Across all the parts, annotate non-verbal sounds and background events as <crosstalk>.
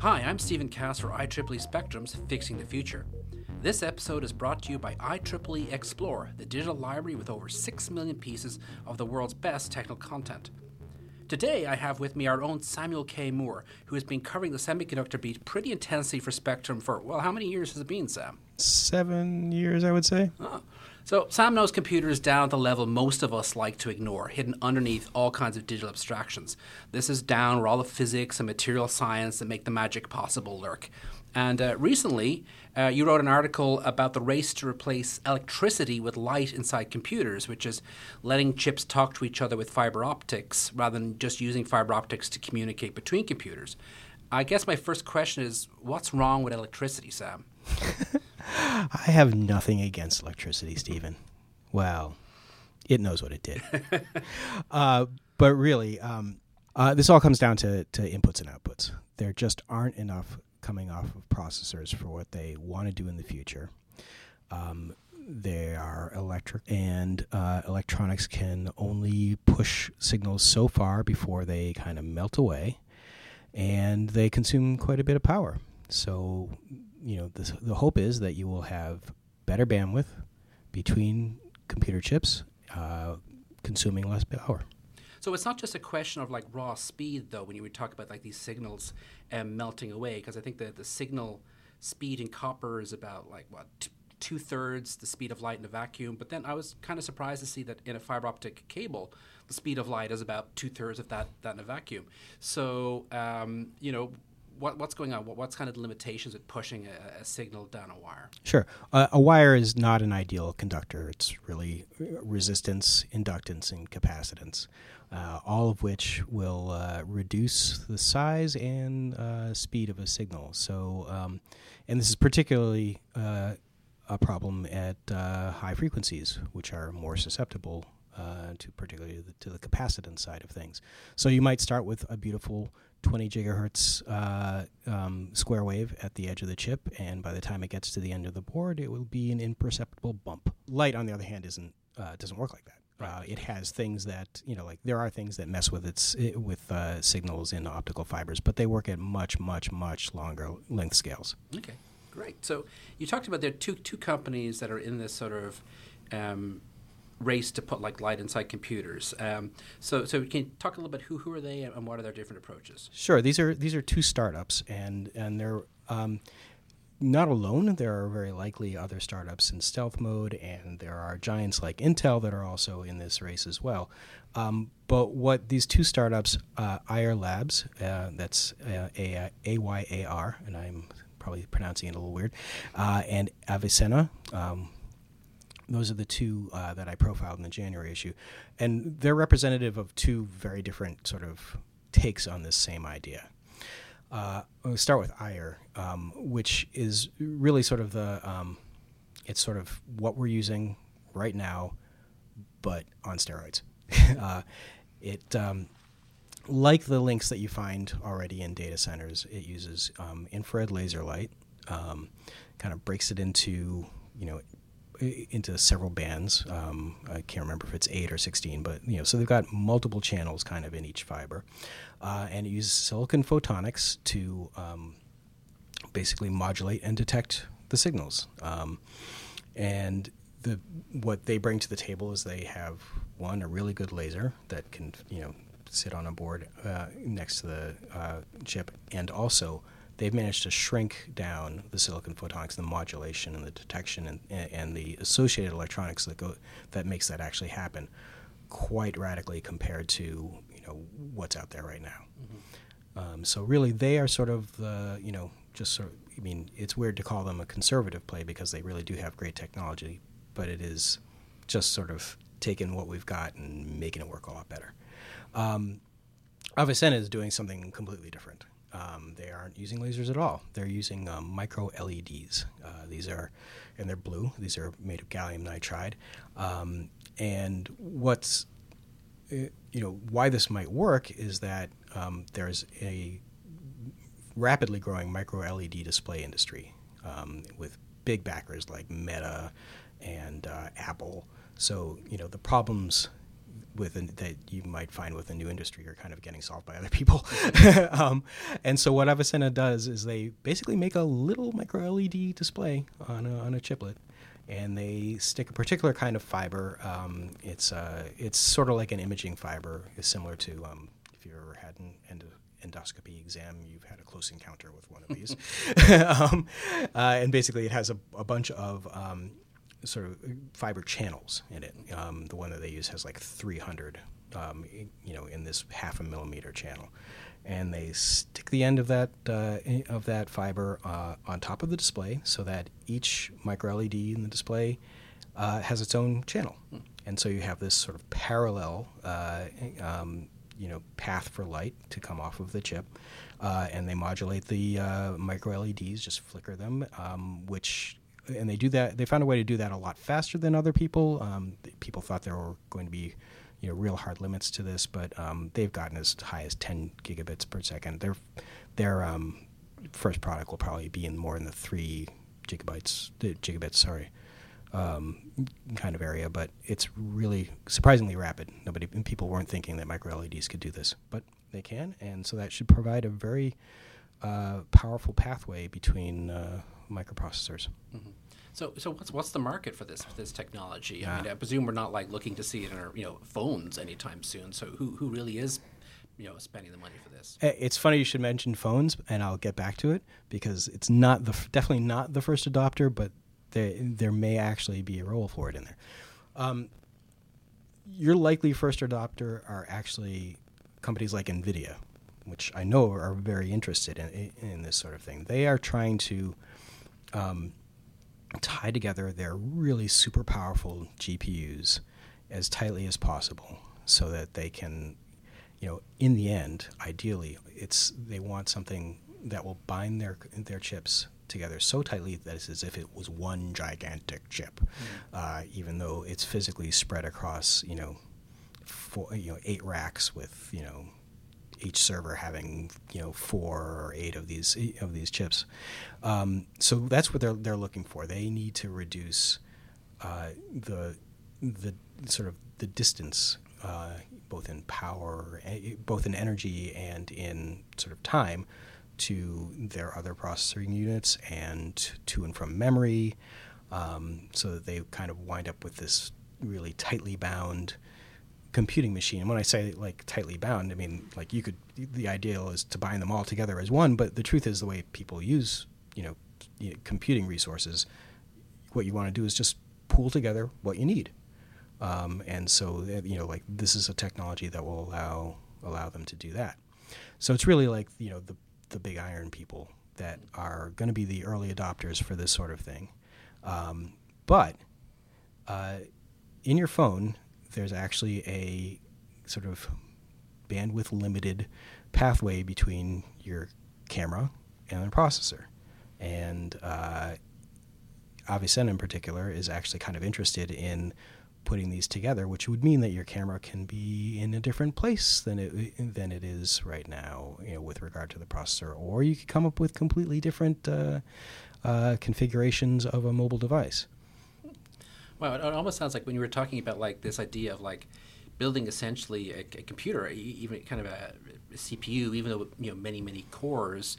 Hi, I'm Stephen Cass for IEEE Spectrum's Fixing the Future. This episode is brought to you by IEEE Xplore, the digital library with over 6 million pieces of the world's best technical content. Today, I have with me our own Samuel K. Moore, who has been covering the semiconductor beat pretty intensely for Spectrum for, well, how many years has it been, Sam? Seven years, I would say. Oh. So, Sam knows computers down at the level most of us like to ignore, hidden underneath all kinds of digital abstractions. This is down where all the physics and material science that make the magic possible lurk. And uh, recently, uh, you wrote an article about the race to replace electricity with light inside computers, which is letting chips talk to each other with fiber optics rather than just using fiber optics to communicate between computers. I guess my first question is what's wrong with electricity, Sam? <laughs> I have nothing against electricity, Stephen. Well, it knows what it did. <laughs> uh, but really, um, uh, this all comes down to, to inputs and outputs. There just aren't enough coming off of processors for what they want to do in the future. Um, they are electric, and uh, electronics can only push signals so far before they kind of melt away, and they consume quite a bit of power. So, you know, the, the hope is that you will have better bandwidth between computer chips, uh, consuming less power. So it's not just a question of like raw speed, though, when you would talk about like these signals um, melting away, because I think that the signal speed in copper is about like what t- two thirds the speed of light in a vacuum. But then I was kind of surprised to see that in a fiber optic cable, the speed of light is about two thirds of that that in a vacuum. So um, you know. What, what's going on? What, what's kind of the limitations with pushing a, a signal down a wire? Sure. Uh, a wire is not an ideal conductor. It's really resistance, inductance, and capacitance uh, all of which will uh, reduce the size and uh, speed of a signal. So, um, and this is particularly uh, a problem at uh, high frequencies, which are more susceptible uh, to particularly the, to the capacitance side of things. So, you might start with a beautiful 20 gigahertz um, square wave at the edge of the chip, and by the time it gets to the end of the board, it will be an imperceptible bump. Light, on the other hand, isn't doesn't work like that. Uh, it has things that you know, like there are things that mess with its it, with uh, signals in optical fibers, but they work at much, much, much longer length scales. Okay, great. So you talked about there are two two companies that are in this sort of um, race to put like light inside computers. Um, so, so can you talk a little bit who who are they and what are their different approaches? Sure. These are these are two startups, and and they're um, not alone. There are very likely other startups in stealth mode, and there are giants like Intel that are also in this race as well. Um, but what these two startups, uh, Labs, uh, that's uh, A Y A R, and I'm probably pronouncing it a little weird, uh, and Avicena. Um, those are the two uh, that I profiled in the January issue, and they're representative of two very different sort of takes on this same idea. Uh, we'll start with Ayar, um, which is really sort of the um, it's sort of what we're using right now, but on steroids. <laughs> uh, it um, like the links that you find already in data centers. It uses um, infrared laser light, um, kind of breaks it into you know into several bands. Um, I can't remember if it's eight or sixteen, but you know, so they've got multiple channels kind of in each fiber, uh, and it uses silicon photonics to um, basically modulate and detect the signals. Um, and the what they bring to the table is they have one a really good laser that can you know sit on a board uh, next to the uh, chip, and also they've managed to shrink down the silicon photonics, the modulation and the detection and, and the associated electronics that go that makes that actually happen quite radically compared to you know what's out there right now. Mm-hmm. Um, so really, they are sort of the you know just sort of. I mean, it's weird to call them a conservative play because they really do have great technology, but it is just sort of taking what we've got and making it work a lot better. Um, Avicena is doing something completely different. Um, they aren't using lasers at all. They're using um, micro LEDs. Uh, these are, and they're blue. These are made of gallium nitride. Um, and what's, uh, you know, why this might work is that um, there's a rapidly growing micro LED display industry um, with big backers like Meta and uh, Apple. So you know the problems with an, that you might find with a new industry are kind of getting solved by other people. <laughs> um, and so what Avicena does is they basically make a little micro LED display on a, on a chiplet. And they stick a particular kind of fiber. Um, it's uh, it's sort of like an imaging fiber. is similar to um, if you ever had an endo- endoscopy exam, you've had a close encounter with one of these. <laughs> <laughs> um, uh, and basically, it has a, a bunch of um, sort of fiber channels in it. Um, the one that they use has like 300, um, you know, in this half a millimeter channel, and they stick the end of that uh, of that fiber uh, on top of the display so that each micro LED in the display uh, has its own channel, hmm. and so you have this sort of parallel. Uh, um, you know, path for light to come off of the chip, uh, and they modulate the uh, micro LEDs, just flicker them, um, which and they do that. They found a way to do that a lot faster than other people. Um, people thought there were going to be, you know, real hard limits to this, but um, they've gotten as high as 10 gigabits per second. Their their um, first product will probably be in more in the three gigabytes, gigabits. Sorry. Um, kind of area, but it's really surprisingly rapid. Nobody, people weren't thinking that micro LEDs could do this, but they can, and so that should provide a very uh, powerful pathway between uh, microprocessors. Mm-hmm. So, so what's what's the market for this this technology? I mean, I presume we're not like looking to see it in our you know phones anytime soon. So, who who really is you know spending the money for this? It's funny you should mention phones, and I'll get back to it because it's not the definitely not the first adopter, but there there may actually be a role for it in there. Um, your likely first adopter are actually companies like Nvidia, which I know are very interested in, in this sort of thing. They are trying to um, tie together their really super powerful GPUs as tightly as possible so that they can, you know, in the end, ideally, it's they want something that will bind their their chips together so tightly that it's as if it was one gigantic chip, mm. uh, even though it's physically spread across, you know, four, you know, eight racks with you know each server having you know four or eight of these of these chips. Um, so that's what they're they're looking for. They need to reduce uh, the the sort of the distance, uh, both in power, eh, both in energy and in sort of time, to their other processing units and to and from memory, um, so that they kind of wind up with this really tightly bound computing machine. And when I say like tightly bound, I mean like you could. The ideal is to bind them all together as one, but the truth is the way people use you know, computing resources. What you want to do is just pool together what you need. Um, and so uh, you know like this is a technology that will allow allow them to do that. So it's really like you know the the big iron people that are going to be the early adopters for this sort of thing. Um, but uh, in your phone, there's actually a sort of bandwidth limited pathway between your camera and the processor. And uh, Avicena in particular is actually kind of interested in putting these together, which would mean that your camera can be in a different place than it than it is right now, you know, with regard to the processor. Or you could come up with completely different uh, uh, configurations of a mobile device. Wow, it, almost sounds like when you were talking about like this idea of like building essentially a, a computer, even kind of a, a, CPU, even though you know many many cores.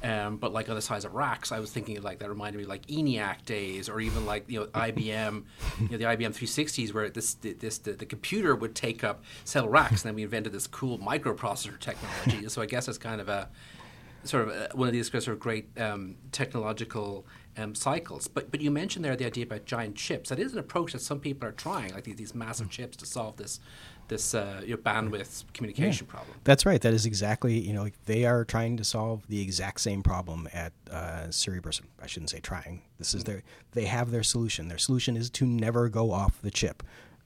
Um, but like on the size of racks, I was thinking of like that reminded me like ENIAC days, or even like you know IBM, you know the IBM 360s, where this this the, the computer would take up several racks, and then we invented this cool microprocessor technology. <laughs> so I guess it's kind of a sort of a, one of these sort of great um, technological um, cycles. But but you mentioned there the idea about giant chips. That is an approach that some people are trying, like these, these massive chips to solve this this uh, your bandwidth communication yeah. problem. That's right. That is exactly you know like they are trying to solve the exact same problem at uh, Cerebras. I shouldn't say trying. This is mm-hmm. their they have their solution. Their solution is to never go off the chip.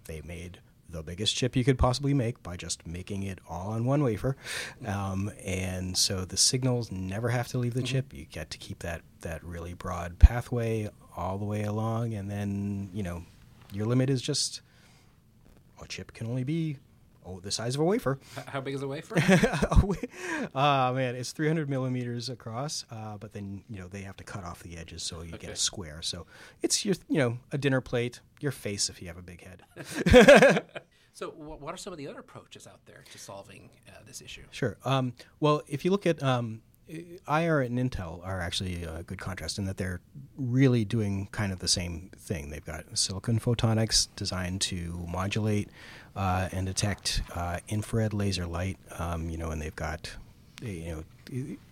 They made the biggest chip you could possibly make by just making it all on one wafer. Um, and so the signals never have to leave the mm-hmm. chip. You get to keep that, that really broad pathway all the way along. And then, you know, your limit is just a chip can only be oh the size of a wafer. How big is a wafer? <laughs> uh, man, it's 300 millimeters across, uh, but then you know they have to cut off the edges so you okay. get a square. So it's your you know a dinner plate, your face if you have a big head. <laughs> So, what are some of the other approaches out there to solving uh, this issue? Sure. Um, well, if you look at um, Ayar and Intel are actually a good contrast in that they're really doing kind of the same thing. They've got silicon photonics designed to modulate uh, and detect uh, infrared laser light. Um, you know, and they've got you know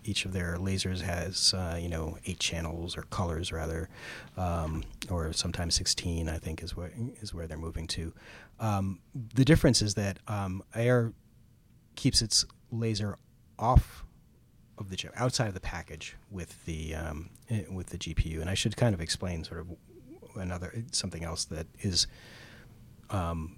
each of their lasers has uh, you know eight channels or colors rather, um, or sometimes sixteen. I think is where is where they're moving to. Um, the difference is that um, Ayar keeps its laser off of the chip, outside of the package with the um, eh, with the GPU. And I should kind of explain sort of another something else that is um,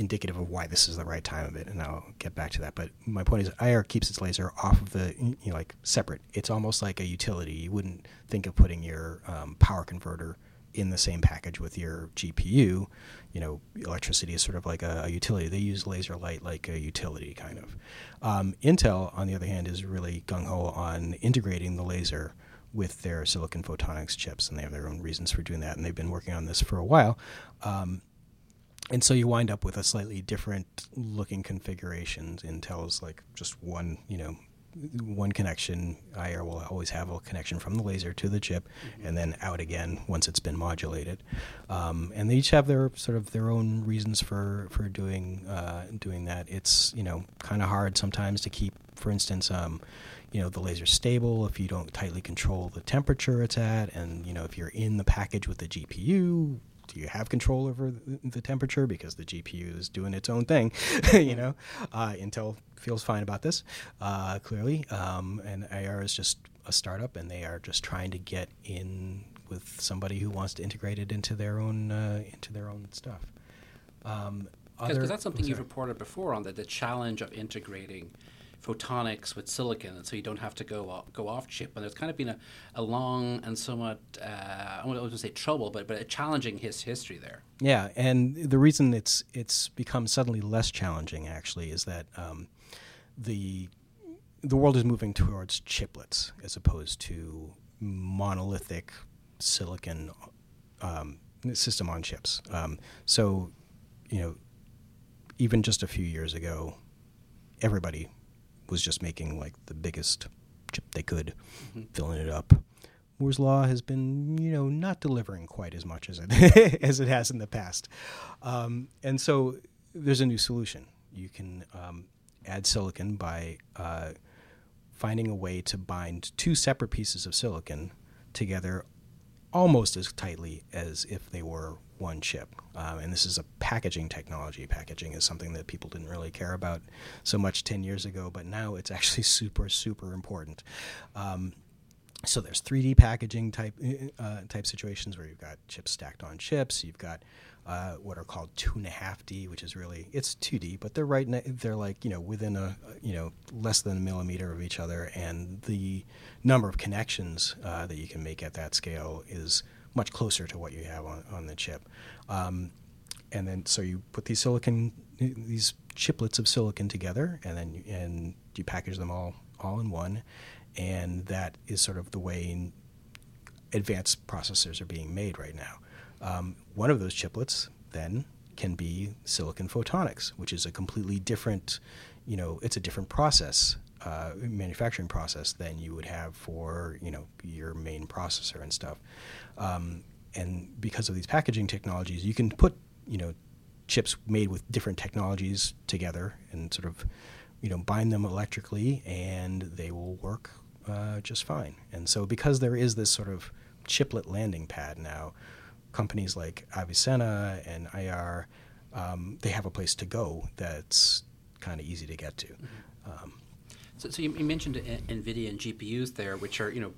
indicative of why this is the right time of it, and I'll get back to that. But my point is, Ayar keeps its laser off of the you know, like separate. It's almost like a utility. You wouldn't think of putting your um, power converter in the same package with your GPU. You know, electricity is sort of like a, a utility. They use laser light like a utility, kind of. Um, Intel, on the other hand, is really gung ho on integrating the laser with their silicon photonics chips, and they have their own reasons for doing that, and they've been working on this for a while. Um, and so you wind up with a slightly different looking configurations. Intel's like just one, you know, one connection. Ayar will always have a connection from the laser to the chip, mm-hmm. and then out again once it's been modulated. Um, and they each have their sort of their own reasons for for doing uh, doing that. It's you know kind of hard sometimes to keep, for instance. Um, you know the laser stable if you don't tightly control the temperature it's at and you know if you're in the package with the gpu do you have control over the, temperature because the GPU is doing its own thing? <laughs> you know, uh, Intel feels fine about this uh, clearly, um, and Ayar is just a startup, and they are just trying to get in with somebody who wants to integrate it into their own uh, into their own stuff. Um, because that's something you've reported before on the, the challenge of integrating photonics with silicon, and so you don't have to go off, go off chip. And there's kind of been a, a long and somewhat uh, I to say trouble, but but a challenging his history there. Yeah, and the reason it's it's become suddenly less challenging actually is that um, the the world is moving towards chiplets as opposed to monolithic silicon um, system on chips. Um, so, you know, even just a few years ago, everybody was just making like the biggest chip they could, mm-hmm. filling it up. Moore's law has been, you know, not delivering quite as much as it <laughs> as it has in the past, um, and so there's a new solution. You can um, add silicon by uh, finding a way to bind two separate pieces of silicon together almost as tightly as if they were one chip. Um, and this is a packaging technology. Packaging is something that people didn't really care about so much 10 years ago, but now it's actually <laughs> super, super important. Um, so there's 3D packaging type uh, type situations where you've got chips stacked on chips. You've got uh, what are called two and a half D, which is really it's 2D, but they're right. Ne- they're like you know within a you know less than a millimeter of each other, and the number of connections uh, that you can make at that scale is much closer to what you have on, on the chip. Um, and then so you put these silicon these chiplets of silicon together, and then you, and you package them all all in one, and that is sort of the way advanced processors are being made right now. Um, one of those chiplets then can be silicon photonics, which is a completely different, you know, it's a different process, uh, manufacturing process than you would have for, you know, your main processor and stuff. Um, and because of these packaging technologies, you can put, you know, chips made with different technologies together and sort of, you know, bind them electrically, and they will work uh, just fine. And so, because there is this sort of chiplet landing pad now, companies like Avicena and Ayar, um, they have a place to go that's kind of easy to get to. Mm-hmm. Um, so, so you, you, mentioned NVIDIA and GPUs there, which are you know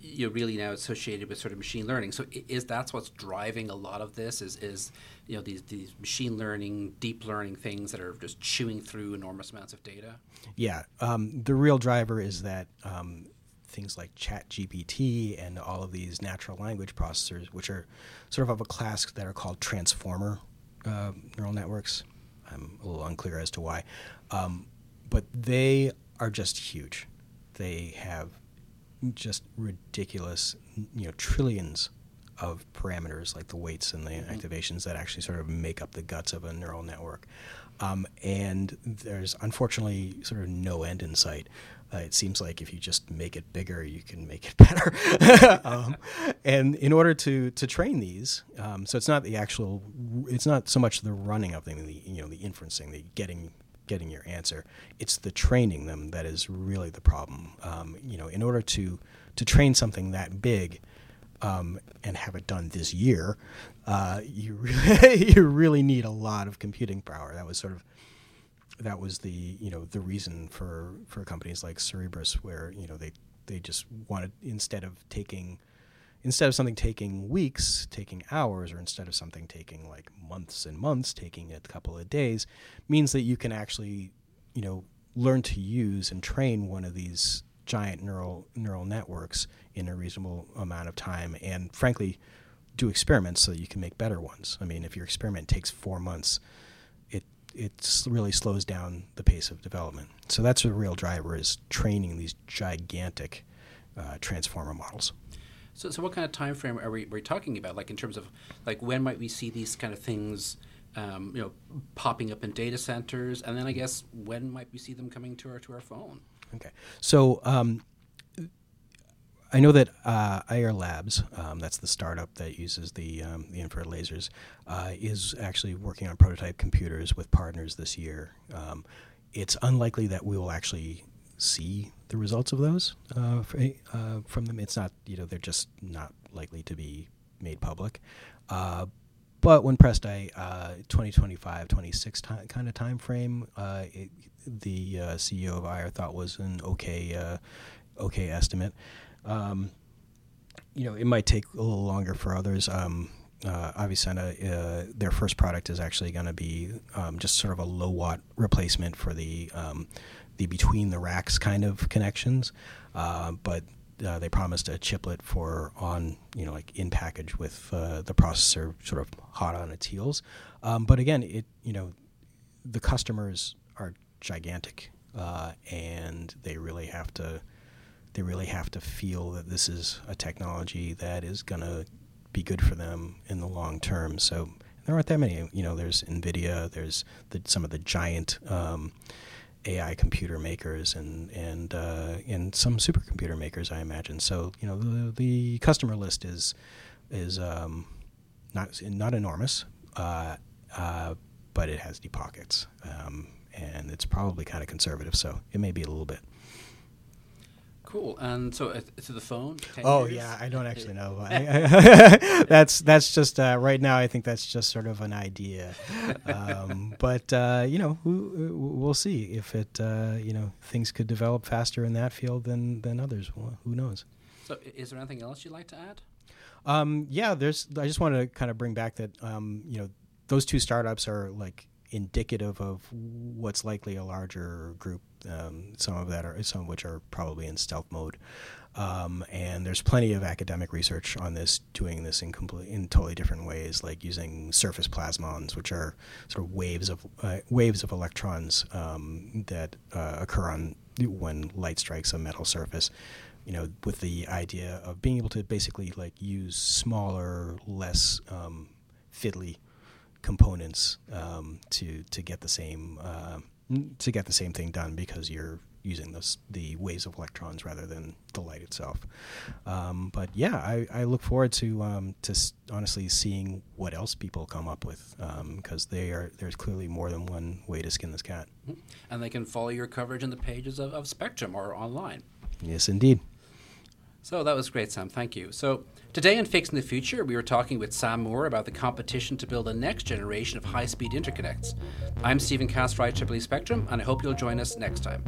you're really now associated with sort of machine learning. So is that's what's driving a lot of this? Is is you know these these machine learning, deep learning things that are just chewing through enormous amounts of data? Yeah, um, the real driver is that um, things like ChatGPT and all of these natural language processors, which are sort of of a class that are called transformer uh, neural networks. I'm a little unclear as to why, um, but they are just huge. They have just ridiculous, you know, trillions of parameters like the weights and the Mm-hmm. activations that actually sort of make up the guts of a neural network. Um, and there's unfortunately sort of no end in sight. Uh, it seems like if you just make it bigger, you can make it <laughs> better. <laughs> um, and in order to to train these, um, so it's not the actual, it's not so much the running of them, the you know the inferencing, the getting getting your answer. It's the training them that is really the problem. Um, you know, in order to to train something that big um, and have it done this year, uh, you really <laughs> you really need a lot of computing power. That was sort of that was the you know the reason for for companies like Cerebras, where you know they they just wanted instead of taking instead of something taking weeks, taking hours, or instead of something taking like months and months, taking a couple of days, means that you can actually, you know, learn to use and train one of these giant neural neural networks in a reasonable amount of time, and frankly, do experiments so that you can make better ones. I mean, if your experiment takes four months, it it really slows down the pace of development. So that's a real driver is training these gigantic uh, transformer models. So, so what kind of time frame are we, are we talking about? Like in terms of like when might we see these kind of things, um, you know, popping up in data centers, and then I guess when might we see them coming to our to our phone? Okay, so um, I know that uh, Ayar Labs, um, that's the startup that uses the um, the infrared lasers, uh, is actually working on prototype computers with partners this year. Um, it's unlikely that we will actually see the results of those uh, uh, from them. It's not, you know, they're just not likely to be made public. Uh, but when pressed I uh, 2025, 26 ti- kind of time frame, it, the CEO of Ayar thought was an okay, okay estimate. Um, you know, it might take a little longer for others. Um, uh, Avicena, uh, their first product is actually going to be um, just sort of a low watt replacement for the um, the between the racks kind of connections, uh, but uh, they promised a chiplet for on you know like in package with uh, the processor sort of hot on its heels. Um, but again, it you know the customers are gigantic, uh, and they really have to they really have to feel that this is a technology that is going to be good for them in the long term. So there aren't that many. You know, there's Nvidia, there's the, some of the giant um, AI computer makers, and and uh, and some supercomputer makers, I imagine. So you know, the the customer list is is um, not not enormous, uh, uh, but it has deep pockets, um, and it's probably kind of conservative. So it may be a little bit. Cool. And so uh, to the phone. Oh years? yeah, I don't actually know. <laughs> <laughs> that's that's just uh, right now. I think that's just sort of an idea, um, <laughs> but uh, you know, we, we'll see if it. Uh, you know, things could develop faster in that field than than others. Well, who knows? So is there anything else you'd like to add? Um, yeah, there's. I just wanted to kind of bring back that. Um, you know, those two startups are like indicative of what's likely a larger group. Um, some of that are some of which are probably in stealth mode. Um, and there's plenty of academic research on this, doing this in complete, in totally different ways, like using surface plasmons, which are sort of waves of uh, waves of electrons um, that uh, occur on when light strikes a metal surface you know, with the idea of being able to basically like use smaller, less um, fiddly components um, to to get the same uh, to get the same thing done because you're using this, the waves of electrons rather than the light itself. Um, but yeah, I, I look forward to um, to s- honestly seeing what else people come up with because they are there's clearly more than one way to skin this cat. And they can follow your coverage in the pages of, of Spectrum or online. Yes, indeed. So that was great, Sam. Thank you. So today in Fixing the Future, we were talking with Sam Moore about the competition to build a next generation of high-speed interconnects. I'm Stephen Cass for, IEEE Spectrum, and I hope you'll join us next time.